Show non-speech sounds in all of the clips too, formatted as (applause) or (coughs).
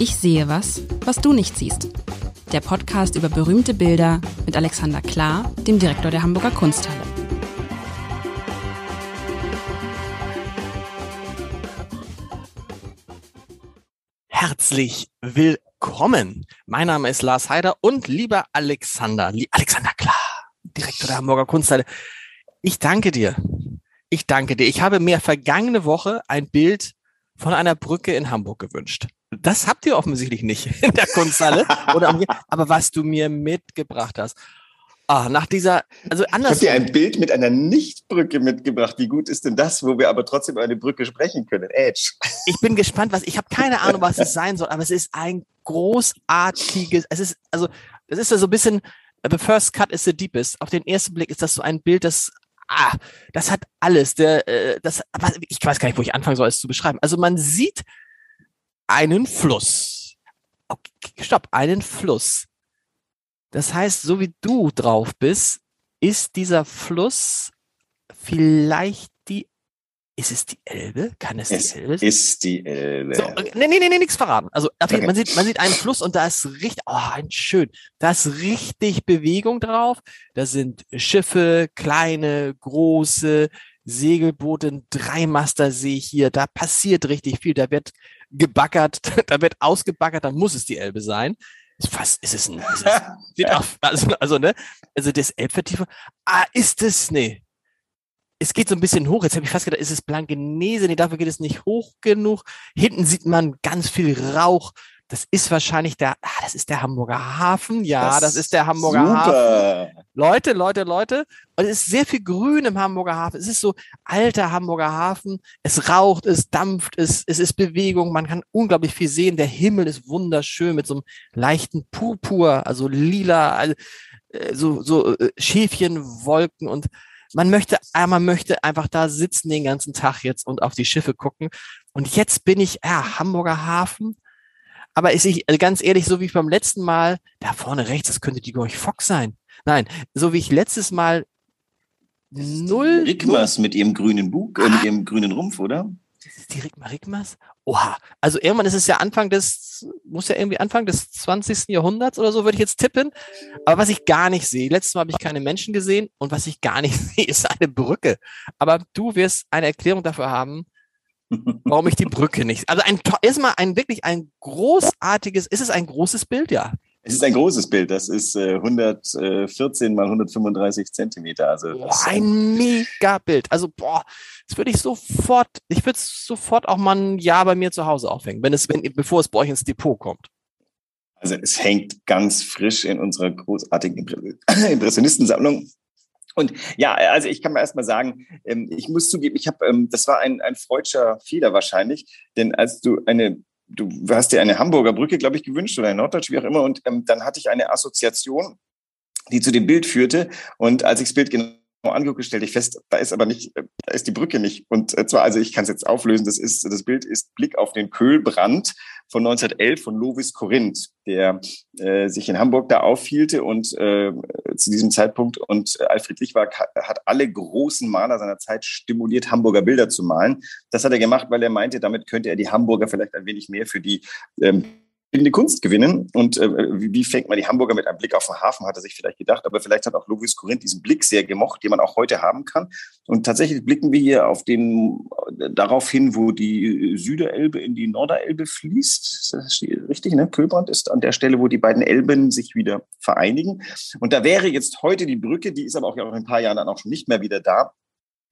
Ich sehe was, was du nicht siehst. Der Podcast über berühmte Bilder mit Alexander Klar, dem Direktor der Hamburger Kunsthalle. Herzlich willkommen. Mein Name ist Lars Heider und lieber Alexander, Alexander Klar, Direktor der Hamburger Kunsthalle. Ich danke dir. Ich danke dir. Ich habe mir vergangene Woche ein Bild von einer Brücke in Hamburg gewünscht. Das habt ihr offensichtlich nicht in der Kunsthalle. (laughs) oder aber was du mir mitgebracht hast. Ah, nach dieser, also anders. Ich habe dir ein Bild mit einer Nichtbrücke mitgebracht. Wie gut ist denn das, wo wir aber trotzdem über eine Brücke sprechen können? Edge. (laughs) Ich bin gespannt, was, ich habe keine Ahnung, was es sein soll, aber es ist ein großartiges, es ist, also, es ist so ein bisschen, the first cut is the deepest. Auf den ersten Blick ist das so ein Bild, das ah, das hat alles. Der, äh, das, aber ich weiß gar nicht, wo ich anfangen soll, es zu beschreiben. Also man sieht einen Fluss. Okay, stopp, einen Fluss. Das heißt, so wie du drauf bist, ist dieser Fluss vielleicht ist es die Elbe? Kann es, es die Elbe sein? ist die Elbe. So, nee, nee, nee, nee, nichts verraten. Also okay. man, sieht, man sieht einen Fluss und da ist richtig, oh, ein schön, da ist richtig Bewegung drauf. Da sind Schiffe, kleine, große, Segelboote, Dreimaster sehe ich hier. Da passiert richtig viel. Da wird gebackert, (laughs) da wird ausgebackert, dann muss es die Elbe sein. Ist fast, ist es ein, ist es, (laughs) also, also, ne, also das Elbvertiefung. Ah, ist es, nee, es geht so ein bisschen hoch. Jetzt habe ich fast gedacht, ist es Blankenese? Nee, dafür geht es nicht hoch genug. Hinten sieht man ganz viel Rauch. Das ist wahrscheinlich der, ah, das ist der Hamburger Hafen. Ja, das, das ist der Hamburger super. Hafen. Leute, Leute, Leute. Und es ist sehr viel Grün im Hamburger Hafen. Es ist so alter Hamburger Hafen. Es raucht, es dampft, es, es ist Bewegung. Man kann unglaublich viel sehen. Der Himmel ist wunderschön mit so einem leichten Purpur, also lila, also, so, so äh, Schäfchenwolken und man möchte, äh, man möchte einfach da sitzen den ganzen Tag jetzt und auf die Schiffe gucken. Und jetzt bin ich, ja, Hamburger Hafen. Aber ist ich, also ganz ehrlich, so wie ich beim letzten Mal, da vorne rechts, das könnte die Gorch Fox sein. Nein, so wie ich letztes Mal null. Rickmas mit ihrem grünen Bug, äh, mit ihrem grünen Rumpf, oder? Das ist die Rickma Rickmas? Oha. Also irgendwann ist es ja Anfang des, muss ja irgendwie Anfang des 20. Jahrhunderts oder so, würde ich jetzt tippen. Aber was ich gar nicht sehe, letztes Mal habe ich keine Menschen gesehen und was ich gar nicht (laughs) sehe, ist eine Brücke. Aber du wirst eine Erklärung dafür haben, warum ich die Brücke nicht. Also ein erstmal ein wirklich ein großartiges, ist es ein großes Bild, ja? Es ist ein großes Bild. Das ist äh, 114 mal 135 Zentimeter. Also boah, ein mega Bild. Also boah, das würde ich sofort, ich würde es sofort auch mal ein Jahr bei mir zu Hause aufhängen, wenn es, wenn, bevor es bei euch ins Depot kommt. Also es hängt ganz frisch in unserer großartigen (coughs) Impressionistensammlung. Und ja, also ich kann mir erstmal sagen, ähm, ich muss zugeben, ich habe, ähm, das war ein, ein freudscher Fehler wahrscheinlich, denn als du eine du hast dir eine Hamburger Brücke, glaube ich, gewünscht oder eine Norddeutsch, wie auch immer. Und ähm, dann hatte ich eine Assoziation, die zu dem Bild führte. Und als ich das Bild genau angeguckt, stellte ich fest, da ist aber nicht, äh, da ist die Brücke nicht. Und äh, zwar, also ich kann es jetzt auflösen, das ist, das Bild ist Blick auf den Köhlbrand von 1911 von Lovis Korinth, der äh, sich in Hamburg da aufhielte und äh, zu diesem Zeitpunkt und äh, Alfred Lichwag hat, hat alle großen Maler seiner Zeit stimuliert, Hamburger Bilder zu malen. Das hat er gemacht, weil er meinte, damit könnte er die Hamburger vielleicht ein wenig mehr für die ähm, bildende Kunst gewinnen. Und äh, wie fängt man die Hamburger mit einem Blick auf den Hafen, hat er sich vielleicht gedacht. Aber vielleicht hat auch Louis Corinth diesen Blick sehr gemocht, den man auch heute haben kann. Und tatsächlich blicken wir hier auf den, darauf hin, wo die Süderelbe in die Norderelbe fließt. Ist das richtig, ne? Köbrand ist an der Stelle, wo die beiden Elben sich wieder vereinigen. Und da wäre jetzt heute die Brücke, die ist aber auch in ein paar Jahren dann auch schon nicht mehr wieder da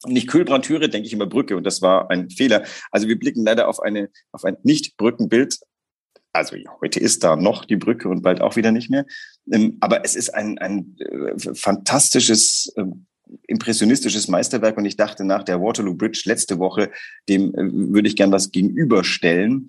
nicht Kühlbrandtüre, denke ich immer Brücke und das war ein Fehler. Also wir blicken leider auf eine auf ein nicht Brückenbild, also heute ist da noch die Brücke und bald auch wieder nicht mehr. Ähm, aber es ist ein, ein äh, fantastisches, äh, impressionistisches Meisterwerk und ich dachte nach der Waterloo Bridge letzte Woche, dem äh, würde ich gern was gegenüberstellen.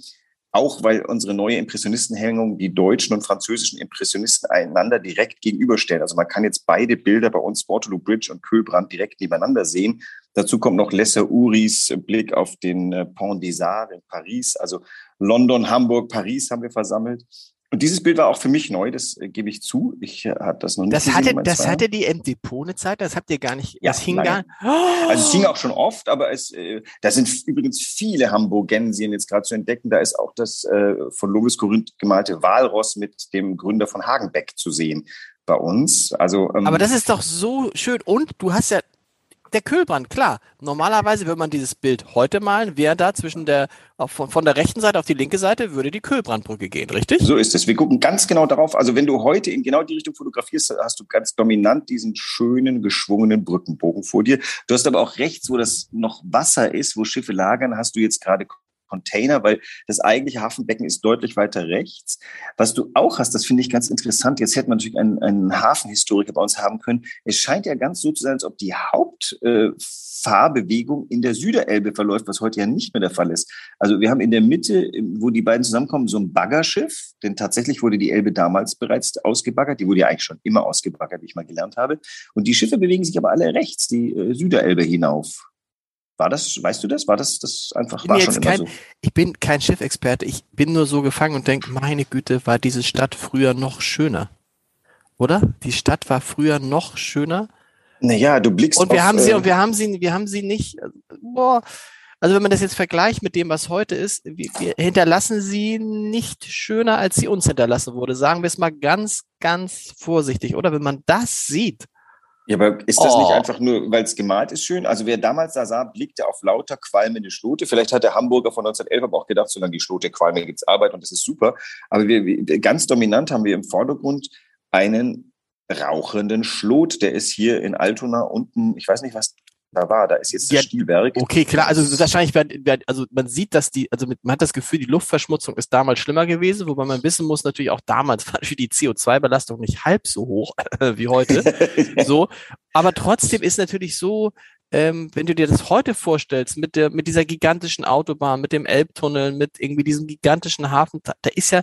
Auch weil unsere neue Impressionistenhängung die deutschen und französischen Impressionisten einander direkt gegenüberstellen. Also man kann jetzt beide Bilder bei uns, Waterloo Bridge und Köhlbrand, direkt nebeneinander sehen. Dazu kommt noch Lesser Uris Blick auf den Pont des Arts in Paris. Also London, Hamburg, Paris haben wir versammelt. Und dieses Bild war auch für mich neu, das äh, gebe ich zu. Ich äh, habe das noch nicht das gesehen. Hatte, das hatte die im Depot eine Zeit, das habt ihr gar nicht. Ja, das hing gar oh! Also es hing auch schon oft, aber es, äh, da sind übrigens viele Hamburgensien jetzt gerade zu entdecken. Da ist auch das äh, von Lovis Korinth gemalte Walross mit dem Gründer von Hagenbeck zu sehen bei uns. Also, ähm, aber das ist doch so schön. Und du hast ja der Kühlbrand, klar. Normalerweise, wenn man dieses Bild heute malen, wäre da zwischen der, von, von der rechten Seite auf die linke Seite, würde die Kühlbrandbrücke gehen, richtig? So ist es. Wir gucken ganz genau darauf. Also wenn du heute in genau die Richtung fotografierst, hast du ganz dominant diesen schönen, geschwungenen Brückenbogen vor dir. Du hast aber auch rechts, wo das noch Wasser ist, wo Schiffe lagern, hast du jetzt gerade Container, weil das eigentliche Hafenbecken ist deutlich weiter rechts. Was du auch hast, das finde ich ganz interessant. Jetzt hätte man natürlich einen, einen Hafenhistoriker bei uns haben können. Es scheint ja ganz so zu sein, als ob die Hauptfahrbewegung äh, in der Süderelbe verläuft, was heute ja nicht mehr der Fall ist. Also wir haben in der Mitte, wo die beiden zusammenkommen, so ein Baggerschiff, denn tatsächlich wurde die Elbe damals bereits ausgebaggert. Die wurde ja eigentlich schon immer ausgebaggert, wie ich mal gelernt habe. Und die Schiffe bewegen sich aber alle rechts, die äh, Süderelbe hinauf. War das, weißt du das? War das, das einfach, war schon kein, so? Ich bin kein Schiffexperte. Ich bin nur so gefangen und denke, meine Güte, war diese Stadt früher noch schöner. Oder? Die Stadt war früher noch schöner. Naja, du blickst Und wir auf, haben sie, äh, und wir haben sie, wir haben sie nicht, boah, also wenn man das jetzt vergleicht mit dem, was heute ist, wir, wir hinterlassen sie nicht schöner, als sie uns hinterlassen wurde. Sagen wir es mal ganz, ganz vorsichtig, oder? Wenn man das sieht, ja, aber ist das oh. nicht einfach nur, weil es gemalt ist schön? Also wer damals da sah, blickte auf lauter qualmende Schlote. Vielleicht hat der Hamburger von 1911 aber auch gedacht, solange die Schlote qualmen, gibt es Arbeit und das ist super. Aber wir, ganz dominant haben wir im Vordergrund einen rauchenden Schlot. Der ist hier in Altona unten, ich weiß nicht, was da war. Da ist jetzt das ja, Stilwerk. Okay, klar. Also wahrscheinlich, also man sieht, dass die, also man hat das Gefühl, die Luftverschmutzung ist damals schlimmer gewesen, wobei man wissen muss, natürlich auch damals (laughs) war natürlich die CO2-Belastung nicht halb so hoch (laughs) wie heute. (laughs) so, aber trotzdem ist natürlich so, ähm, wenn du dir das heute vorstellst, mit der, mit dieser gigantischen Autobahn, mit dem Elbtunnel, mit irgendwie diesem gigantischen Hafen, da, da ist ja,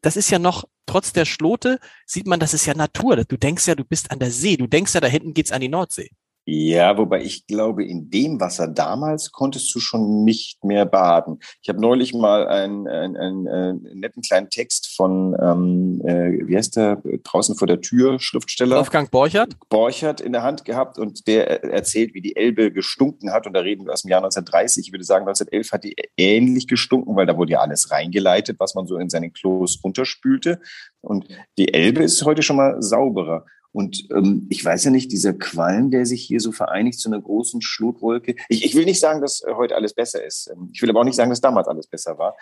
das ist ja noch, trotz der Schlote, sieht man, das ist ja Natur. Du denkst ja, du bist an der See. Du denkst ja, da hinten geht's an die Nordsee. Ja, wobei ich glaube, in dem Wasser damals konntest du schon nicht mehr baden. Ich habe neulich mal einen, einen, einen, einen, äh, netten kleinen Text von, ähm, äh, wie heißt der, draußen vor der Tür, Schriftsteller? Wolfgang Borchert? Borchert in der Hand gehabt und der erzählt, wie die Elbe gestunken hat. Und da reden wir aus dem Jahr 1930. Ich würde sagen, 1911 hat die ähnlich gestunken, weil da wurde ja alles reingeleitet, was man so in seinen Klos runterspülte. Und die Elbe ist heute schon mal sauberer. Und ähm, ich weiß ja nicht, dieser Qualm, der sich hier so vereinigt zu einer großen Schlotwolke. Ich, ich will nicht sagen, dass heute alles besser ist. Ähm, ich will aber auch nicht sagen, dass damals alles besser war.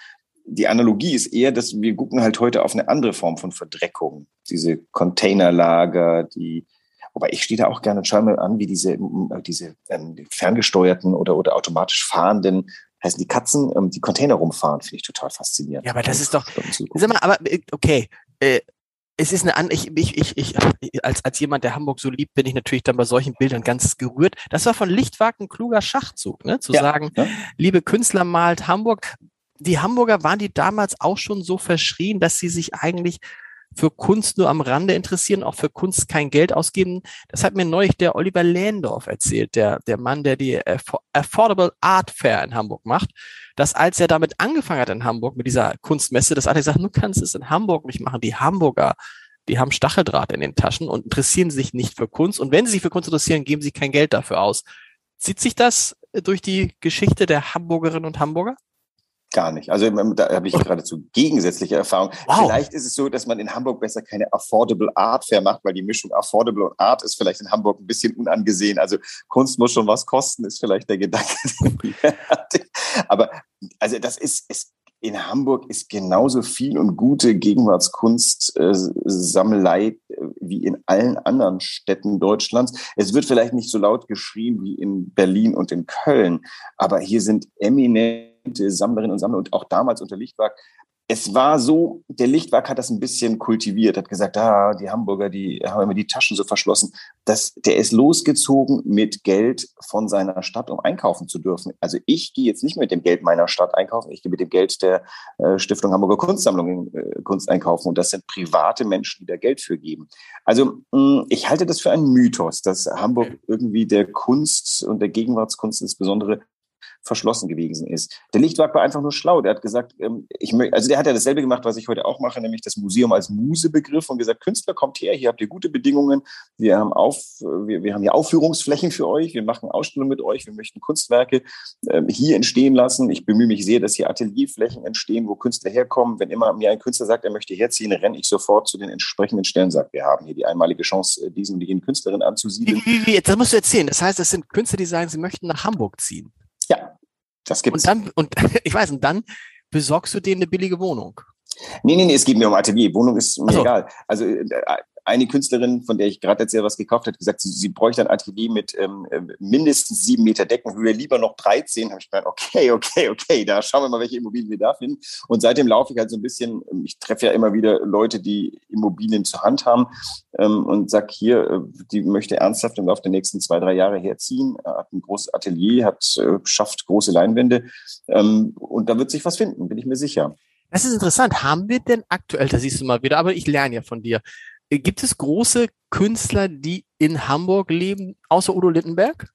Die Analogie ist eher, dass wir gucken halt heute auf eine andere Form von Verdreckung. Diese Containerlager, die, wobei ich stehe da auch gerne und schaue mir an, wie diese, äh, diese ähm, ferngesteuerten oder, oder automatisch fahrenden heißen die Katzen, ähm, die Container rumfahren, finde ich total faszinierend. Ja, aber das ist doch, sag mal, aber äh, okay, äh, es ist eine an ich, ich, ich, ich als als jemand, der Hamburg so liebt, bin ich natürlich dann bei solchen Bildern ganz gerührt. Das war von Lichtwag ein kluger Schachzug, ne? Zu ja, sagen, ja. liebe Künstler malt Hamburg. Die Hamburger waren die damals auch schon so verschrien, dass sie sich eigentlich für Kunst nur am Rande interessieren, auch für Kunst kein Geld ausgeben. Das hat mir neulich der Oliver Lehndorf erzählt, der, der Mann, der die Affordable Art Fair in Hamburg macht, dass als er damit angefangen hat in Hamburg mit dieser Kunstmesse, dass alle gesagt, du kannst es in Hamburg nicht machen. Die Hamburger, die haben Stacheldraht in den Taschen und interessieren sich nicht für Kunst. Und wenn sie sich für Kunst interessieren, geben sie kein Geld dafür aus. Zieht sich das durch die Geschichte der Hamburgerinnen und Hamburger? Gar nicht. Also da habe ich geradezu gegensätzliche Erfahrungen. Wow. Vielleicht ist es so, dass man in Hamburg besser keine Affordable Art Fair macht, weil die Mischung Affordable und Art ist vielleicht in Hamburg ein bisschen unangesehen. Also Kunst muss schon was kosten, ist vielleicht der Gedanke. (laughs) Aber also das ist, es, in Hamburg ist genauso viel und gute Gegenwartskunst-Sammelei äh, wie in allen anderen Städten Deutschlands. Es wird vielleicht nicht so laut geschrien wie in Berlin und in Köln, aber hier sind eminent Sammlerinnen und Sammler und auch damals unter Lichtwag. Es war so, der Lichtwag hat das ein bisschen kultiviert, hat gesagt, ah, die Hamburger, die haben immer die Taschen so verschlossen. Das, der ist losgezogen mit Geld von seiner Stadt, um einkaufen zu dürfen. Also ich gehe jetzt nicht mit dem Geld meiner Stadt einkaufen, ich gehe mit dem Geld der äh, Stiftung Hamburger Kunstsammlung äh, Kunst einkaufen. Und das sind private Menschen, die da Geld für geben. Also mh, ich halte das für einen Mythos, dass Hamburg irgendwie der Kunst und der Gegenwartskunst insbesondere verschlossen gewesen ist. Der Lichtwag war einfach nur schlau. Der hat gesagt, ähm, ich also der hat ja dasselbe gemacht, was ich heute auch mache, nämlich das Museum als Muse begriff und gesagt, Künstler kommt her, hier habt ihr gute Bedingungen, wir haben auf, wir, wir haben hier Aufführungsflächen für euch, wir machen Ausstellungen mit euch, wir möchten Kunstwerke ähm, hier entstehen lassen. Ich bemühe mich sehr, dass hier Atelierflächen entstehen, wo Künstler herkommen. Wenn immer mir ein Künstler sagt, er möchte herziehen, renne ich sofort zu den entsprechenden Stellen, sagt, wir haben hier die einmalige Chance, äh, diesen und jenen Künstlerin anzusiedeln. Wie, wie, wie, das musst du erzählen. Das heißt, das sind Künstler, die sagen, sie möchten nach Hamburg ziehen. Das gibt's. Und dann, und (laughs) ich weiß, und dann besorgst du denen eine billige Wohnung. Nee, nee, nee, es geht mir um Atelier. Wohnung ist mir so. egal. Also äh, eine Künstlerin, von der ich gerade erzählt was gekauft hat, gesagt, sie, sie bräuchte ein Atelier mit ähm, äh, mindestens sieben Meter Deckenhöhe, lieber noch 13. Habe ich gedacht, okay, okay, okay, da schauen wir mal, welche Immobilien wir da finden. Und seitdem laufe ich halt so ein bisschen, ähm, ich treffe ja immer wieder Leute, die Immobilien zur Hand haben ähm, und sag hier, äh, die möchte ernsthaft im Laufe der nächsten zwei, drei Jahre herziehen, hat ein großes Atelier, hat äh, schafft große Leinwände ähm, und da wird sich was finden, bin ich mir sicher. Das ist interessant. Haben wir denn aktuell, da siehst du mal wieder, aber ich lerne ja von dir, Gibt es große Künstler, die in Hamburg leben, außer Udo Littenberg?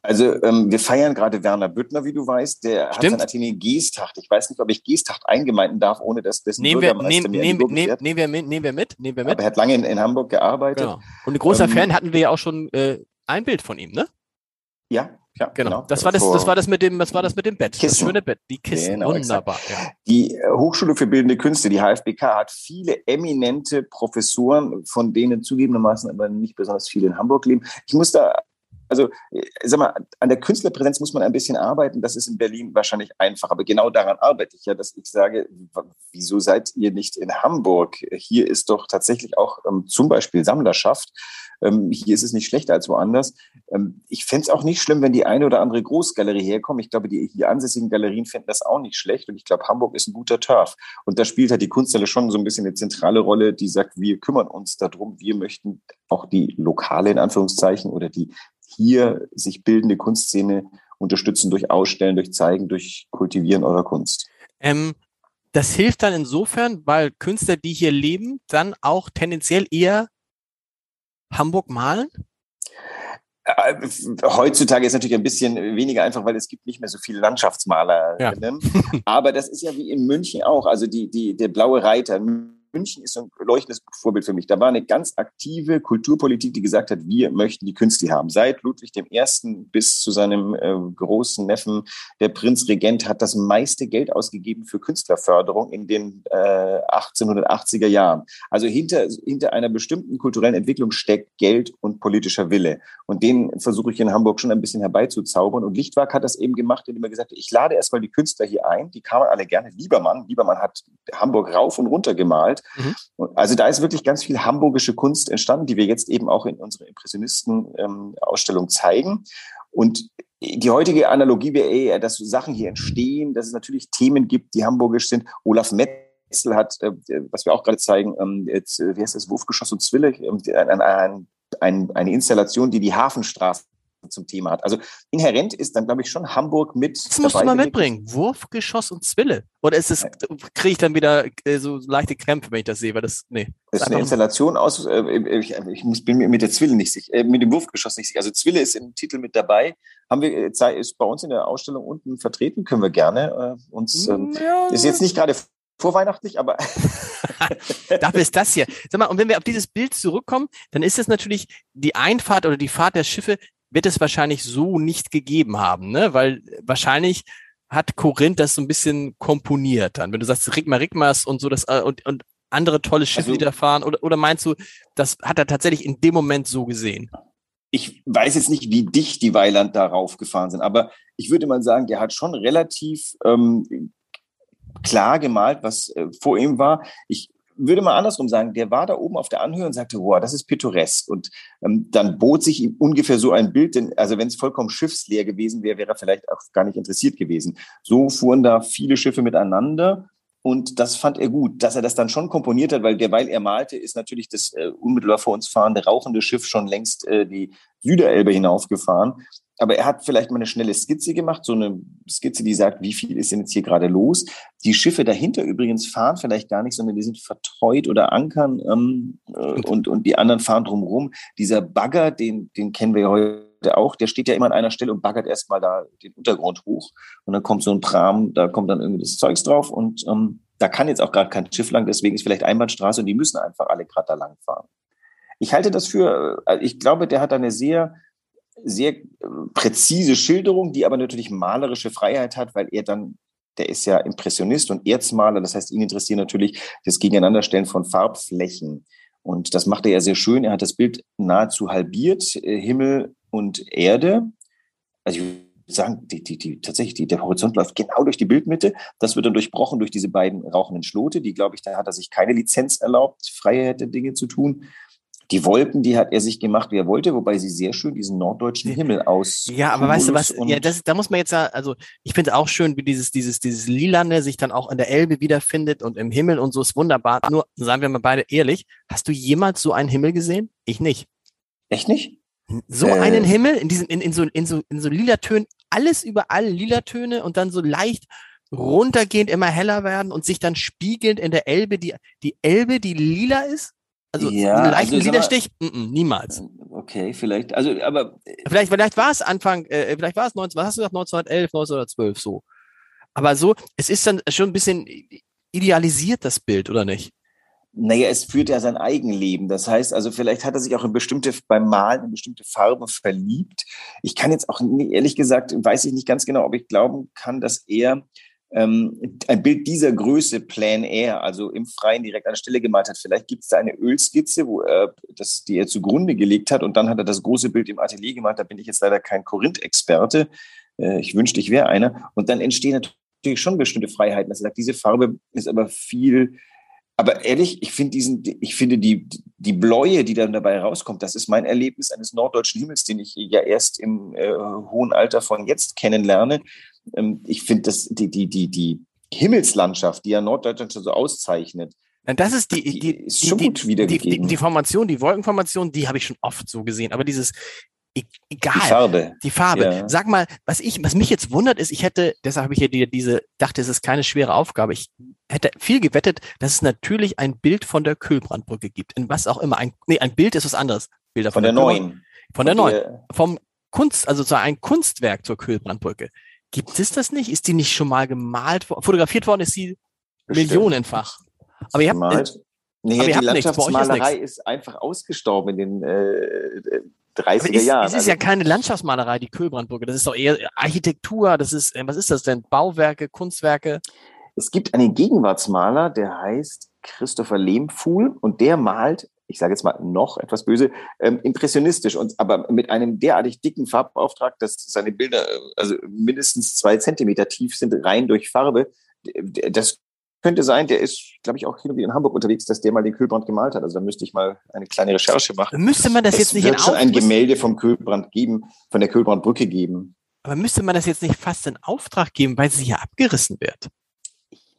Also ähm, wir feiern gerade Werner Büttner, wie du weißt, der Stimmt. hat sein Atelier Geesthacht. Ich weiß nicht, ob ich Geesthacht eingemeinden darf, ohne dass das nehmen wir, nehm, nehm, nehm, nehmen wir mit, nehmen wir mit, nehmen wir mit. Aber er hat lange in, in Hamburg gearbeitet. Genau. Und ein großer ähm, Fan hatten wir ja auch schon äh, ein Bild von ihm, ne? Ja, ja, genau. genau. Das war das, das war das mit dem, was war das mit dem Bett? Kissen. Das schöne Bett, die Kissen. Genau, Wunderbar. Ja. Die äh, Hochschule für Bildende Künste, die HFBK, hat viele eminente Professoren, von denen zugegebenermaßen aber nicht besonders viele in Hamburg leben. Ich muss da also, äh, sag mal, an der Künstlerpräsenz muss man ein bisschen arbeiten. Das ist in Berlin wahrscheinlich einfach. Aber genau daran arbeite ich ja, dass ich sage, wieso seid ihr nicht in Hamburg? Hier ist doch tatsächlich auch ähm, zum Beispiel Sammlerschaft. Ähm, hier ist es nicht schlechter als woanders. Ähm, ich fände es auch nicht schlimm, wenn die eine oder andere Großgalerie herkommt. Ich glaube, die hier ansässigen Galerien fänden das auch nicht schlecht. Und ich glaube, Hamburg ist ein guter Turf. Und da spielt halt die Kunsthalle schon so ein bisschen eine zentrale Rolle, die sagt, wir kümmern uns darum, wir möchten auch die lokale, in Anführungszeichen, oder die hier sich bildende Kunstszene unterstützen durch Ausstellen, durch Zeigen, durch Kultivieren eurer Kunst. Ähm, das hilft dann insofern, weil Künstler, die hier leben, dann auch tendenziell eher Hamburg malen? Äh, heutzutage ist natürlich ein bisschen weniger einfach, weil es gibt nicht mehr so viele Landschaftsmaler. Ja. Aber das ist ja wie in München auch. Also die, die, der blaue Reiter. München ist ein leuchtendes Vorbild für mich. Da war eine ganz aktive Kulturpolitik, die gesagt hat, wir möchten die Künste haben. Seit Ludwig I. bis zu seinem äh, großen Neffen, der Prinzregent, hat das meiste Geld ausgegeben für Künstlerförderung in den äh, 1880er Jahren. Also hinter, hinter einer bestimmten kulturellen Entwicklung steckt Geld und politischer Wille. Und den versuche ich in Hamburg schon ein bisschen herbeizuzaubern. Und Lichtwag hat das eben gemacht, indem er gesagt hat, ich lade erstmal die Künstler hier ein. Die kamen alle gerne. Liebermann, Liebermann hat Hamburg rauf und runter gemalt gemalt. Mhm. Also da ist wirklich ganz viel hamburgische Kunst entstanden, die wir jetzt eben auch in unserer Impressionisten-Ausstellung ähm, zeigen. Und die heutige Analogie wäre eher, dass Sachen hier entstehen, dass es natürlich Themen gibt, die hamburgisch sind. Olaf Metzel hat, äh, was wir auch gerade zeigen, ähm, jetzt, äh, wie heißt das, Wurfgeschoss und Zwille, äh, ein, ein, eine Installation, die die Hafenstraße zum Thema hat. Also inhärent ist dann, glaube ich, schon Hamburg mit. Das musst du mal mitbringen. Wurfgeschoss und Zwille. Oder ist es, kriege ich dann wieder äh, so leichte Krämpfe, wenn ich das sehe, weil das, nee. Das ist eine Installation aus, äh, ich, ich muss, bin mir mit der Zwille nicht sicher, äh, mit dem Wurfgeschoss nicht sicher. Also Zwille ist im Titel mit dabei. Haben wir, äh, ist bei uns in der Ausstellung unten vertreten, können wir gerne äh, uns, ähm, ja. ist jetzt nicht gerade vorweihnachtlich, aber. (laughs) Dafür ist das hier. Sag mal, und wenn wir auf dieses Bild zurückkommen, dann ist es natürlich die Einfahrt oder die Fahrt der Schiffe wird es wahrscheinlich so nicht gegeben haben, ne? Weil wahrscheinlich hat Korinth das so ein bisschen komponiert dann. Wenn du sagst Rigma Rigmas und so das äh, und, und andere tolle Schiffe, also, die da fahren, oder, oder meinst du, das hat er tatsächlich in dem Moment so gesehen? Ich weiß jetzt nicht, wie dicht die Weiland darauf gefahren sind, aber ich würde mal sagen, der hat schon relativ ähm, klar gemalt, was äh, vor ihm war. Ich würde mal andersrum sagen, der war da oben auf der Anhöhe und sagte, wow, das ist pittoresk. Und ähm, dann bot sich ihm ungefähr so ein Bild, denn also wenn es vollkommen schiffsleer gewesen wäre, wäre er vielleicht auch gar nicht interessiert gewesen. So fuhren da viele Schiffe miteinander. Und das fand er gut, dass er das dann schon komponiert hat, weil derweil er malte, ist natürlich das äh, unmittelbar vor uns fahrende rauchende Schiff schon längst äh, die Süderelbe hinaufgefahren aber er hat vielleicht mal eine schnelle Skizze gemacht, so eine Skizze, die sagt, wie viel ist denn jetzt hier gerade los. Die Schiffe dahinter übrigens fahren vielleicht gar nicht, sondern die sind vertreut oder ankern ähm, äh, und, und die anderen fahren drumherum. Dieser Bagger, den, den kennen wir ja heute heute auch, der steht ja immer an einer Stelle und baggert erstmal da den Untergrund hoch. Und dann kommt so ein Pram, da kommt dann irgendwie das Zeugs drauf und ähm, da kann jetzt auch gerade kein Schiff lang, deswegen ist vielleicht Einbahnstraße und die müssen einfach alle gerade da lang fahren. Ich halte das für, äh, ich glaube, der hat eine sehr, sehr äh, präzise Schilderung, die aber natürlich malerische Freiheit hat, weil er dann, der ist ja Impressionist und Erzmaler, das heißt, ihn interessiert natürlich das Gegeneinanderstellen von Farbflächen. Und das macht er ja sehr schön. Er hat das Bild nahezu halbiert, äh, Himmel und Erde. Also ich würde sagen, die, die, die, tatsächlich, die, der Horizont läuft genau durch die Bildmitte. Das wird dann durchbrochen durch diese beiden rauchenden Schlote. Die, glaube ich, da hat er sich keine Lizenz erlaubt, Freiheit der Dinge zu tun. Die Wolken, die hat er sich gemacht, wie er wollte, wobei sie sehr schön diesen norddeutschen Himmel aus. Ja, aber weißt du was? Ja, das, da muss man jetzt ja, also ich finde auch schön, wie dieses, dieses, dieses Lilane sich dann auch in der Elbe wiederfindet und im Himmel und so ist wunderbar. Nur, sagen wir mal beide ehrlich, hast du jemals so einen Himmel gesehen? Ich nicht. Echt nicht? So äh, einen Himmel in diesen, in, in so, in so, in so lila Tönen, alles überall lila Töne und dann so leicht runtergehend immer heller werden und sich dann spiegelnd in der Elbe, die, die Elbe, die lila ist? Also ja, einen leichten also, Widerstich? Mm -mm, niemals. Okay, vielleicht. Also, aber äh, vielleicht, vielleicht war es Anfang, äh, vielleicht war es 19, was hast du gesagt, 1911, 1912 so. Aber so, es ist dann schon ein bisschen idealisiert das Bild, oder nicht? Naja, es führt ja sein Eigenleben. Das heißt, also vielleicht hat er sich auch in bestimmte, beim Malen in bestimmte Farben verliebt. Ich kann jetzt auch, ehrlich gesagt, weiß ich nicht ganz genau, ob ich glauben kann, dass er ähm, ein Bild dieser Größe Plan Air, also im Freien direkt an der Stelle gemalt hat. Vielleicht gibt es da eine Ölskizze, wo er das, die er zugrunde gelegt hat und dann hat er das große Bild im Atelier gemacht. Da bin ich jetzt leider kein Korinth-Experte. Äh, ich wünschte, ich wäre einer. Und dann entstehen natürlich schon bestimmte Freiheiten. Also sagt, diese Farbe ist aber viel aber ehrlich, ich finde diesen, ich finde die, die Bläue, die dann dabei rauskommt, das ist mein Erlebnis eines norddeutschen Himmels, den ich ja erst im äh, hohen Alter von jetzt kennenlerne. Ähm, ich finde das, die, die, die, die Himmelslandschaft, die ja Norddeutschland schon so auszeichnet, das ist die, die, die, ist schon die, gut wiedergegeben. Die, die, die Formation, die Wolkenformation, die habe ich schon oft so gesehen. Aber dieses, e, egal. Die Farbe. Die Farbe. Ja. Sag mal, was ich, was mich jetzt wundert, ist, ich hätte, deshalb habe ich hier diese, dachte, es ist keine schwere Aufgabe. Ich hätte viel gewettet, dass es natürlich ein Bild von der Kühlbrandbrücke gibt. In was auch immer. Ein, nee, ein Bild ist was anderes. Bilder von, von der, der neuen. Von der neuen. Vom Kunst, also so ein Kunstwerk zur Kühlbrandbrücke. Gibt es das nicht? Ist die nicht schon mal gemalt, fotografiert worden? Ist sie Bestimmt. millionenfach? Aber ihr habt, äh, nee, aber die Landschaftsmalerei ist, ist, einfach ausgestorben in den äh, 30er ist, Jahren. Es ist also, ja keine Landschaftsmalerei, die Kühlbrandbrücke. Das ist doch eher Architektur. Das ist, äh, was ist das denn? Bauwerke, Kunstwerke? Es gibt einen Gegenwartsmaler, der heißt Christopher Lehmfuhl und der malt ich sage jetzt mal noch etwas böse, ähm, impressionistisch und aber mit einem derartig dicken Farbauftrag, dass seine Bilder äh, also mindestens zwei Zentimeter tief sind, rein durch Farbe. Das könnte sein, der ist, glaube ich, auch hier in Hamburg unterwegs, dass der mal den Kühlbrand gemalt hat. Also da müsste ich mal eine kleine Recherche machen. Müsste man das es jetzt nicht wird in schon ein Gemälde vom Kühlbrand geben, von der Kühlbrandbrücke geben. Aber müsste man das jetzt nicht fast in Auftrag geben, weil sie ja abgerissen wird?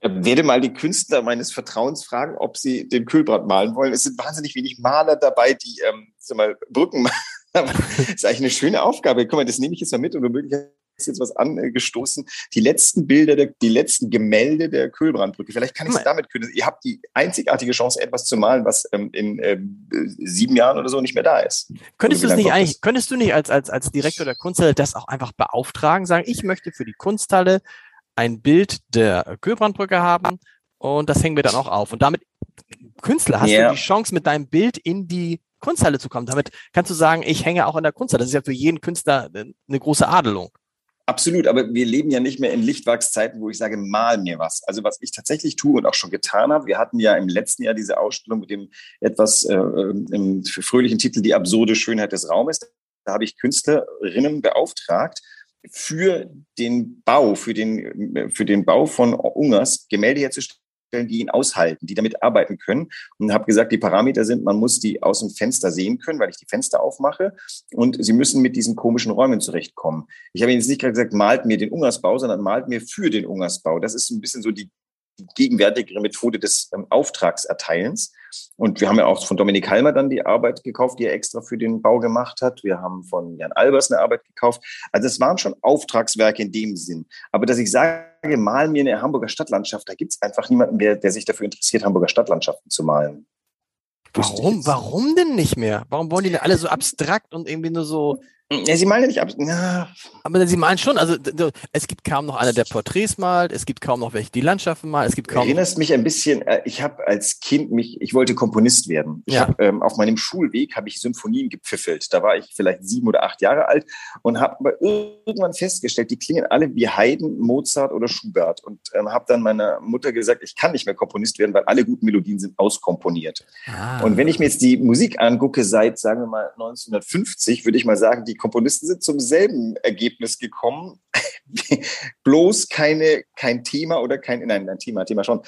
Werde mal die Künstler meines Vertrauens fragen, ob sie den Kühlbrand malen wollen. Es sind wahnsinnig wenig Maler dabei, die ähm, sag mal, Brücken machen. das (laughs) ist eigentlich eine schöne Aufgabe. Guck mal, das nehme ich jetzt mal mit und womöglich ist jetzt was angestoßen. Die letzten Bilder, der, die letzten Gemälde der Kühlbrandbrücke. Vielleicht kann ich es damit können. Ihr habt die einzigartige Chance, etwas zu malen, was ähm, in ähm, sieben Jahren oder so nicht mehr da ist. Könntest du es nicht eigentlich, könntest du nicht als, als, als Direktor der Kunsthalle das auch einfach beauftragen, sagen, ich möchte für die Kunsthalle ein Bild der Kühlbrandbrücke haben und das hängen wir dann auch auf. Und damit, Künstler, hast yeah. du die Chance, mit deinem Bild in die Kunsthalle zu kommen. Damit kannst du sagen, ich hänge auch in der Kunsthalle. Das ist ja für jeden Künstler eine große Adelung. Absolut, aber wir leben ja nicht mehr in Lichtwachszeiten, wo ich sage, mal mir was. Also was ich tatsächlich tue und auch schon getan habe, wir hatten ja im letzten Jahr diese Ausstellung mit dem etwas äh, im fröhlichen Titel Die absurde Schönheit des Raumes. Da habe ich Künstlerinnen beauftragt, für den Bau, für den, für den Bau von Ungers Gemälde herzustellen, die ihn aushalten, die damit arbeiten können. Und habe gesagt, die Parameter sind, man muss die aus dem Fenster sehen können, weil ich die Fenster aufmache. Und sie müssen mit diesen komischen Räumen zurechtkommen. Ich habe Ihnen jetzt nicht gerade gesagt, malt mir den Ungersbau, sondern malt mir für den Ungersbau. Das ist ein bisschen so die die gegenwärtigere Methode des ähm, Auftragserteilens. Und wir haben ja auch von Dominik Halmer dann die Arbeit gekauft, die er extra für den Bau gemacht hat. Wir haben von Jan Albers eine Arbeit gekauft. Also es waren schon Auftragswerke in dem Sinn. Aber dass ich sage, mal mir eine Hamburger Stadtlandschaft, da gibt es einfach niemanden mehr, der sich dafür interessiert, Hamburger Stadtlandschaften zu malen. Warum? Warum denn nicht mehr? Warum wollen die denn alle so abstrakt und irgendwie nur so Ja, sie malen ja nicht ab. Ja. Aber sie malen schon. Also es gibt kaum noch einer, der Porträts malt. Es gibt kaum noch welche, die Landschaften malen. Es gibt kaum. Du erinnerst mich ein bisschen. Äh, ich habe als Kind mich. Ich wollte Komponist werden. Ich ja. habe ähm, auf meinem Schulweg habe ich Symphonien gepfiffelt. Da war ich vielleicht sieben oder acht Jahre alt und habe aber irgendwann festgestellt, die klingen alle wie Haydn, Mozart oder Schubert. Und ähm, habe dann meiner Mutter gesagt, ich kann nicht mehr Komponist werden, weil alle guten Melodien sind auskomponiert. Ah. Und wenn ich mir jetzt die Musik angucke seit, sagen wir mal 1950, würde ich mal sagen, die Komponisten sind zum selben Ergebnis gekommen. (laughs) Bloß keine, kein Thema oder kein, nein, ein Thema, Thema schon,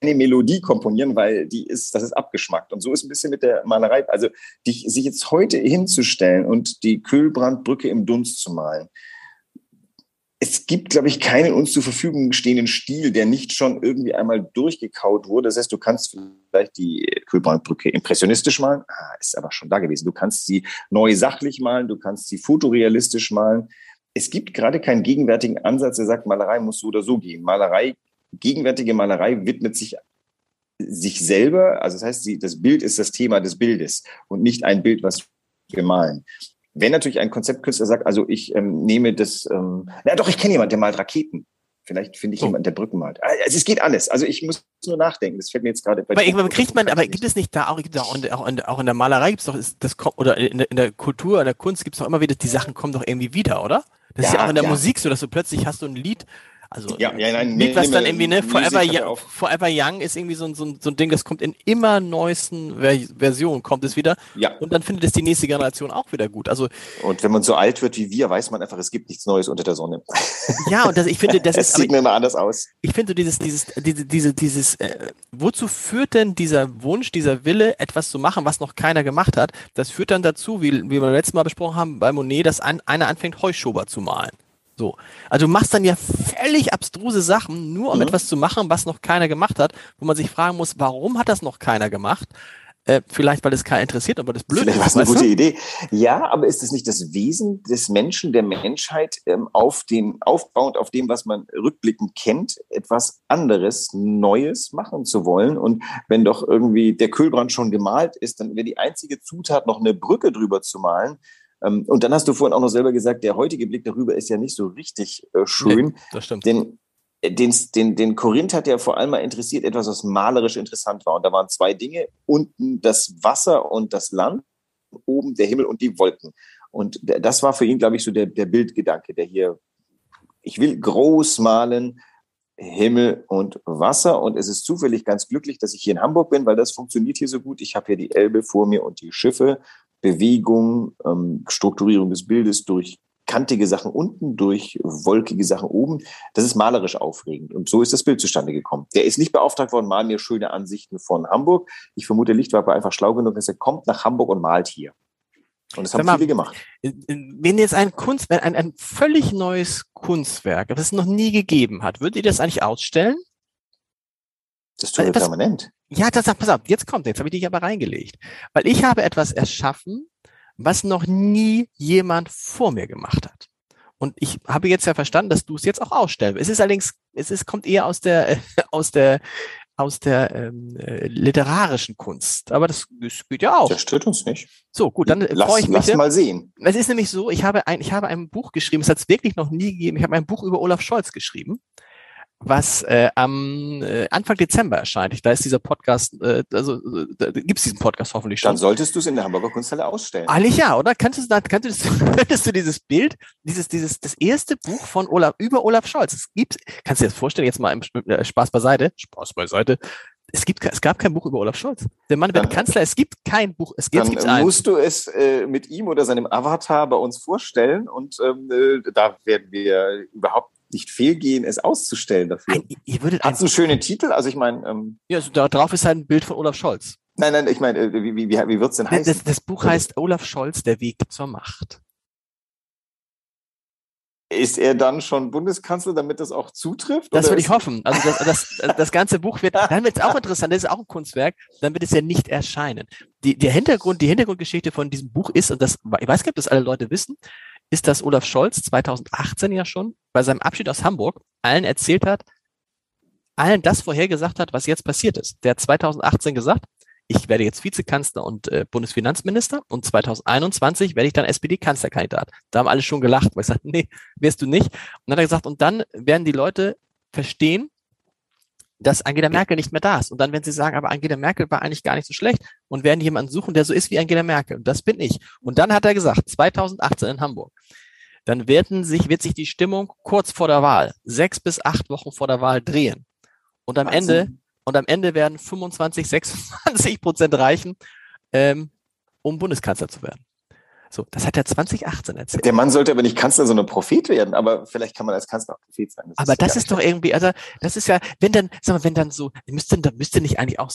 keine Melodie komponieren, weil die ist, das ist abgeschmackt. Und so ist ein bisschen mit der Malerei. Also, die, sich jetzt heute hinzustellen und die Kühlbrandbrücke im Dunst zu malen, es gibt, glaube ich, keinen uns zur Verfügung stehenden Stil, der nicht schon irgendwie einmal durchgekaut wurde. Das heißt, du kannst vielleicht die Kühlbrandbrücke impressionistisch malen, ah, ist aber schon da gewesen. Du kannst sie neu sachlich malen, du kannst sie fotorealistisch malen. Es gibt gerade keinen gegenwärtigen Ansatz, der sagt, Malerei muss so oder so gehen. Malerei, gegenwärtige Malerei widmet sich sich selber, also das heißt, das Bild ist das Thema des Bildes und nicht ein Bild, was wir malen. Wenn natürlich ein Konzeptkünstler sagt, also ich ähm, nehme das, ähm, na doch, ich kenne jemanden, der malt Raketen. Vielleicht finde ich oh. jemanden, der Brücken malt. Also es geht alles. Also ich muss nur nachdenken. Das fällt mir jetzt gerade bei. Aber irgendwann kriegt man, aber gibt es nicht da auch, in, auch, in, auch in der Malerei gibt es doch, das oder in der, in der Kultur, in der Kunst gibt es doch immer wieder, die Sachen kommen doch irgendwie wieder, oder? Das ja, ist ja auch in der ja. Musik so, dass du plötzlich hast du ein Lied, also ja, ja, nein, Lied, was dann irgendwie, ne, Forever, Young, Forever Young ist irgendwie so, ein so, so ein Ding, das kommt in immer neuesten Versionen, kommt es wieder. Ja. Und dann findet es die nächste Generation auch wieder gut. Also, und wenn man so alt wird wie wir, weiß man einfach, es gibt nichts Neues unter der Sonne. (laughs) Ja, und das, ich finde, das (laughs) es ist. sieht mir immer anders aus. Ich finde dieses, dieses, diese, diese, dieses, äh, wozu führt denn dieser Wunsch, dieser Wille, etwas zu machen, was noch keiner gemacht hat? Das führt dann dazu, wie, wie wir letztes Mal besprochen haben, bei Monet, dass ein, einer anfängt, Heuschober zu malen. So. Also du machst dann ja völlig abstruse Sachen, nur um mhm. etwas zu machen, was noch keiner gemacht hat, wo man sich fragen muss, warum hat das noch keiner gemacht? Äh, vielleicht, weil es keiner interessiert, aber das blöd Vielleicht war es eine gute? Idee. Ja, aber ist es nicht das Wesen des Menschen, der Menschheit, ähm, auf den, aufbauend auf dem, was man rückblickend kennt, etwas anderes, Neues machen zu wollen? Und wenn doch irgendwie der Kühlbrand schon gemalt ist, dann wäre die einzige Zutat, noch eine Brücke drüber zu malen, und dann hast du vorhin auch noch selber gesagt, der heutige Blick darüber ist ja nicht so richtig äh, schön. Nee, das stimmt. Denn äh, den, den, den Korinth hat ja vor allem mal interessiert etwas, was malerisch interessant war. Und da waren zwei Dinge. Unten das Wasser und das Land, oben der Himmel und die Wolken. Und das war für ihn, glaube ich, so der, der Bildgedanke, der hier, ich will groß malen, Himmel und Wasser. Und es ist zufällig ganz glücklich, dass ich hier in Hamburg bin, weil das funktioniert hier so gut. Ich habe hier die Elbe vor mir und die Schiffe Bewegung, ähm, Strukturierung des Bildes durch kantige Sachen unten, durch wolkige Sachen oben. Das ist malerisch aufregend. Und so ist das Bild zustande gekommen. Der ist nicht beauftragt worden, mal mir schöne Ansichten von Hamburg. Ich vermute, Lichtwerfer einfach schlau genug, dass er kommt nach Hamburg und malt hier. Und das haben mal, viele gemacht. Äh, äh, wenn jetzt ein Kunstwerk, ein, ein völlig neues Kunstwerk, das es noch nie gegeben hat, würdet ihr das eigentlich ausstellen? Das tun wir permanent. Ja, das, pass auf, jetzt kommt, jetzt habe ich dich aber reingelegt. Weil ich habe etwas erschaffen, was noch nie jemand vor mir gemacht hat. Und ich habe jetzt ja verstanden, dass du es jetzt auch ausstellst. Es ist allerdings, es ist, kommt eher aus der, (laughs) aus der, aus der ähm, äh, literarischen Kunst. Aber das, das geht ja auch. Das stört uns nicht. So, gut, dann lass, freue ich mich. Lass mal sehen. Es ist nämlich so, ich habe ein, ich habe ein Buch geschrieben, es hat es wirklich noch nie gegeben. Ich habe ein Buch über Olaf Scholz geschrieben was äh, am äh, Anfang Dezember erscheint. Ich, da ist dieser Podcast, äh, also äh, da gibt es diesen Podcast hoffentlich schon. Dann solltest du es in der Hamburger Kunsthalle ausstellen. Eigentlich ja, oder? Könntest du, könntest, (laughs) könntest du dieses Bild, dieses, dieses, das erste Buch von Olaf, über Olaf Scholz, es gibt, kannst du dir das vorstellen, jetzt mal im äh, Spaß beiseite, Spaß beiseite, es gibt, es gab kein Buch über Olaf Scholz. Der Mann wird Kanzler. Es gibt kein Buch. Es gibt, dann es musst du es äh, mit ihm oder seinem Avatar bei uns vorstellen und ähm, äh, da werden wir überhaupt nicht fehlgehen, es auszustellen dafür. Ein, ihr würdet Hat einen schönen Titel? Also ich meine. Ähm, ja, also da drauf ist halt ein Bild von Olaf Scholz. Nein, nein, ich meine, äh, wie, wie, wie, wie wird es denn heißen? Das, das Buch heißt Olaf Scholz, der Weg zur Macht. Ist er dann schon Bundeskanzler, damit das auch zutrifft? Das würde ich hoffen. Also das, das, das ganze Buch wird, dann wird es auch interessant, das ist auch ein Kunstwerk, dann wird es ja nicht erscheinen. Die, der Hintergrund, die Hintergrundgeschichte von diesem Buch ist, und das, ich weiß nicht, ob das alle Leute wissen, ist, dass Olaf Scholz 2018 ja schon bei seinem Abschied aus Hamburg allen erzählt hat, allen das vorhergesagt hat, was jetzt passiert ist. Der hat 2018 gesagt, ich werde jetzt Vizekanzler und äh, Bundesfinanzminister und 2021 werde ich dann SPD-Kanzlerkandidat. Da haben alle schon gelacht, weil ich sagte, nee, wirst du nicht. Und dann hat er gesagt, und dann werden die Leute verstehen, dass Angela Merkel nicht mehr da ist. Und dann werden sie sagen, aber Angela Merkel war eigentlich gar nicht so schlecht und werden jemanden suchen, der so ist wie Angela Merkel. Und das bin ich. Und dann hat er gesagt, 2018 in Hamburg, dann werden sich, wird sich die Stimmung kurz vor der Wahl, sechs bis acht Wochen vor der Wahl drehen. Und am Wahnsinn. Ende, und am Ende werden 25, 26 Prozent reichen, ähm, um Bundeskanzler zu werden. So, das hat er 2018 erzählt. Der Mann sollte aber nicht Kanzler, sondern Prophet werden, aber vielleicht kann man als Kanzler auch Prophet sein. Das aber ist das ist doch irgendwie, also das ist ja, wenn dann, sag mal, wenn dann so, müsste, da müsste nicht eigentlich auch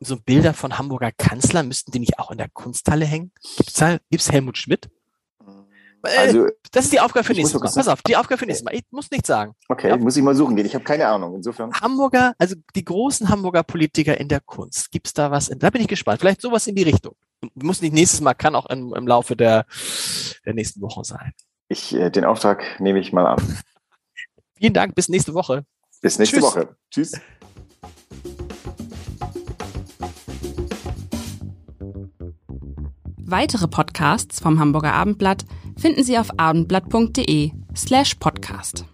so Bilder von Hamburger Kanzlern, müssten die nicht auch in der Kunsthalle hängen? Gibt's da, gibt's Helmut Schmidt? Äh, also, das ist die Aufgabe für nächstes Mal. Pass auf, die Aufgabe für nächstes Mal. Ich muss nichts sagen. Okay, ja? muss ich mal suchen gehen. Ich habe keine Ahnung. Insofern. Hamburger, also die großen Hamburger Politiker in der Kunst. Gibt's da was? da bin ich gespannt. Vielleicht sowas in die Richtung. Muss nicht nächstes Mal, kann auch im, im Laufe der, der nächsten Woche sein. Ich, äh, den Auftrag nehme ich mal an. (laughs) Vielen Dank. Bis nächste Woche. Bis nächste Tschüss. Woche. Tschüss. Weitere Podcasts vom Hamburger Abendblatt finden Sie auf abendblatt.de slash podcast.